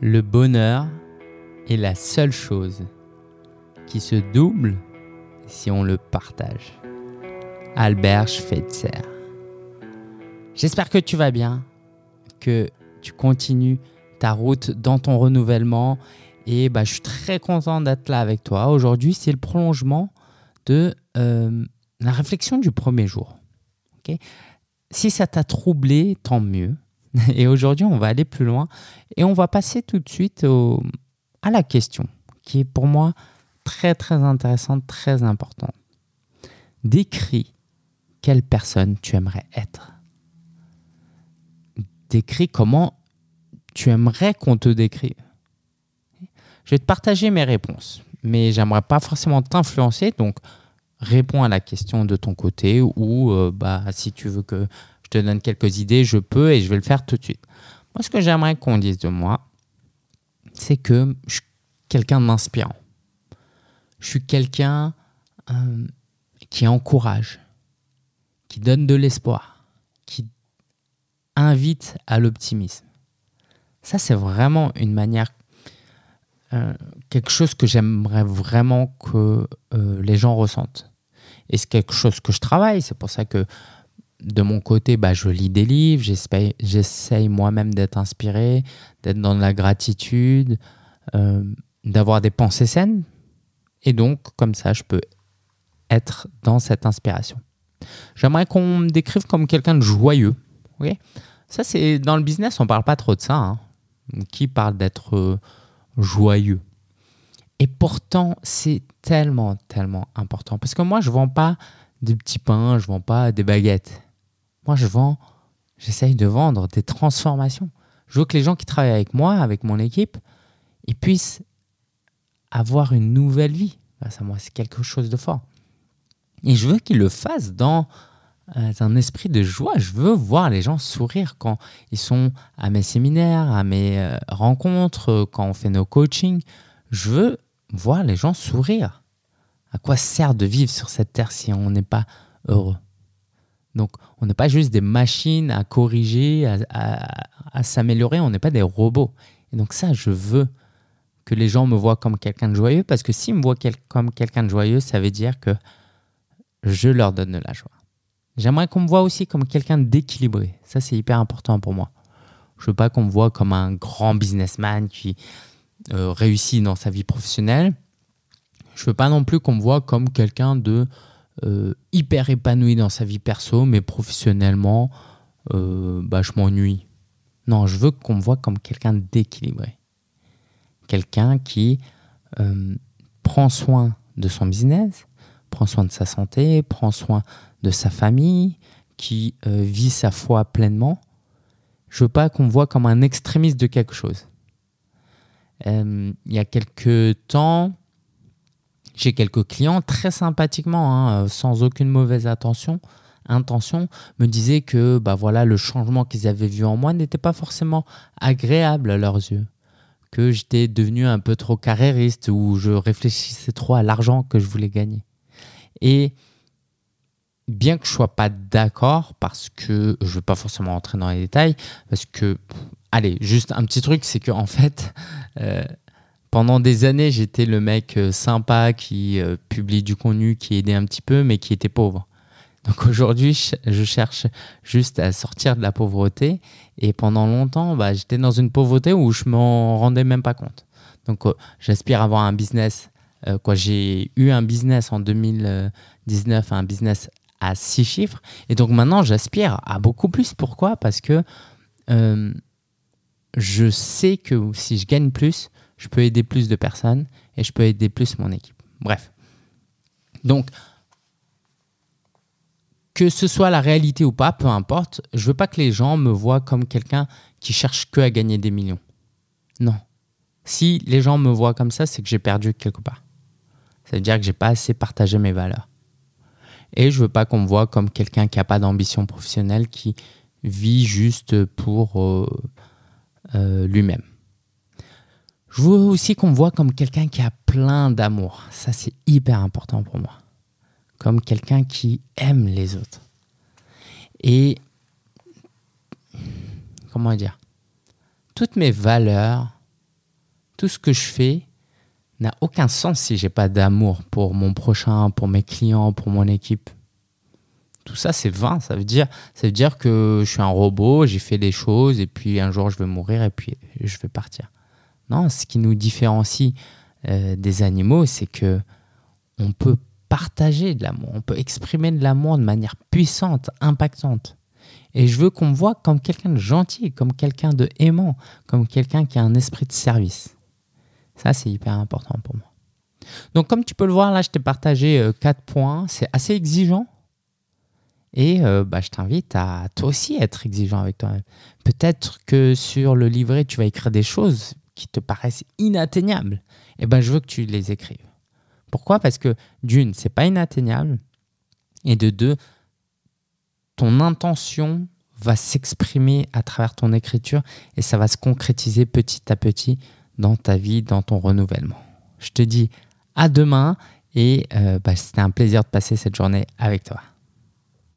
Le bonheur est la seule chose qui se double si on le partage. Albert Schweitzer. J'espère que tu vas bien, que tu continues ta route dans ton renouvellement et bah, je suis très content d'être là avec toi. Aujourd'hui, c'est le prolongement de euh, la réflexion du premier jour. si ça t'a troublé, tant mieux. Et aujourd'hui, on va aller plus loin et on va passer tout de suite à la question qui est pour moi très très intéressante, très importante. Décris quelle personne tu aimerais être. Décris comment tu aimerais qu'on te décrive. Je vais te partager mes réponses, mais j'aimerais pas forcément t'influencer, donc réponds à la question de ton côté ou euh, bah, si tu veux que je te donne quelques idées, je peux et je vais le faire tout de suite. Moi, ce que j'aimerais qu'on dise de moi, c'est que je suis quelqu'un d'inspirant. Je suis quelqu'un euh, qui encourage, qui donne de l'espoir, qui invite à l'optimisme. Ça, c'est vraiment une manière, euh, quelque chose que j'aimerais vraiment que euh, les gens ressentent. Et c'est quelque chose que je travaille. C'est pour ça que de mon côté, bah, je lis des livres, j'essaye moi-même d'être inspiré, d'être dans la gratitude, euh, d'avoir des pensées saines. Et donc, comme ça, je peux être dans cette inspiration. J'aimerais qu'on me décrive comme quelqu'un de joyeux. ça, c'est dans le business, on ne parle pas trop de ça. Hein. Qui parle d'être euh, joyeux? Et pourtant, c'est tellement, tellement important. Parce que moi, je ne vends pas des petits pains, je ne vends pas des baguettes. Moi, je vends, j'essaye de vendre des transformations. Je veux que les gens qui travaillent avec moi, avec mon équipe, ils puissent avoir une nouvelle vie. Ça, moi, c'est quelque chose de fort. Et je veux qu'ils le fassent dans euh, un esprit de joie. Je veux voir les gens sourire quand ils sont à mes séminaires, à mes euh, rencontres, quand on fait nos coachings. Je veux voir les gens sourire. À quoi sert de vivre sur cette terre si on n'est pas heureux? Donc, on n'est pas juste des machines à corriger, à, s'améliorer, on n'est pas des robots. Et donc ça, je veux que les gens me voient comme quelqu'un de joyeux, parce que s'ils me voient comme quelqu'un de joyeux, ça veut dire que je leur donne de la joie. J'aimerais qu'on me voit aussi comme quelqu'un d'équilibré. Ça, c'est hyper important pour moi. Je veux pas qu'on me voit comme un grand businessman qui euh, réussit dans sa vie professionnelle. Je veux pas non plus qu'on me voit comme quelqu'un de euh, hyper épanoui dans sa vie perso, mais professionnellement, euh, bah, je m'ennuie. Non, je veux qu'on me voit comme quelqu'un d'équilibré. Quelqu'un qui euh, prend soin de son business, prend soin de sa santé, prend soin de sa famille, qui vit sa foi pleinement. Je veux pas qu'on me voit comme un extrémiste de quelque chose. il y a quelques temps, j'ai quelques clients très sympathiquement, hein, euh, sans aucune mauvaise attention, intention, me disaient que bah voilà, le changement qu'ils avaient vu en moi n'était pas forcément agréable à leurs yeux. Que j'étais devenu un peu trop carriériste ou je réfléchissais trop à l'argent que je voulais gagner. Et bien que je sois pas d'accord, parce que je ne veux pas forcément entrer dans les détails, parce que, allez, juste un petit truc, c'est qu'en en fait, euh, pendant des années, j'étais le mec euh, sympa qui euh, publie du contenu, qui aidait un petit peu, mais qui était pauvre. Donc aujourd'hui, je cherche juste à sortir de la pauvreté. Et pendant longtemps, bah, j'étais dans une pauvreté où je m'en rendais même pas compte. Donc euh, j'aspire à avoir un business. quoi, j'ai eu un business en 2019, un business à six chiffres. Et donc maintenant, j'aspire à beaucoup plus. Pourquoi? Parce que je sais que si je gagne plus, je peux aider plus de personnes et je peux aider plus mon équipe. Bref. Donc, que ce soit la réalité ou pas, peu importe, je veux pas que les gens me voient comme quelqu'un qui cherche que à gagner des millions. Non. Si les gens me voient comme ça, c'est que j'ai perdu quelque part. Ça veut dire que j'ai pas assez partagé mes valeurs. Et je veux pas qu'on me voit comme quelqu'un qui n'a pas d'ambition professionnelle, qui vit juste pour euh, euh, lui-même. Je veux aussi qu'on me voit comme quelqu'un qui a plein d'amour. Ça, c'est hyper important pour moi. Comme quelqu'un qui aime les autres. Et comment dire? Toutes mes valeurs tout ce que je fais n'a aucun sens si j'ai pas d'amour pour mon prochain, pour mes clients, pour mon équipe. Tout ça, c'est vain. Ça veut dire, ça veut dire que je suis un robot, j'ai fait des choses et puis un jour je vais mourir et puis je vais partir. Non, ce qui nous différencie euh, des animaux, c'est que on peut partager de l'amour, on peut exprimer de l'amour de manière puissante, impactante. Et je veux qu'on me voit comme quelqu'un de gentil, comme quelqu'un de aimant, comme quelqu'un qui a un esprit de service. Ça, c'est hyper important pour moi. Donc, comme tu peux le voir, là, je t'ai partagé euh, quatre points. C'est assez exigeant. Et euh, bah, je t'invite à toi aussi être exigeant avec toi-même. Peut-être que sur le livret, tu vas écrire des choses qui te paraissent inatteignables. Eh ben, je veux que tu les écrives. Pourquoi? Parce que d'une, c'est pas inatteignable. Et de deux, ton intention va s'exprimer à travers ton écriture et ça va se concrétiser petit à petit dans ta vie, dans ton renouvellement. Je te dis à demain et euh, bah, c'était un plaisir de passer cette journée avec toi.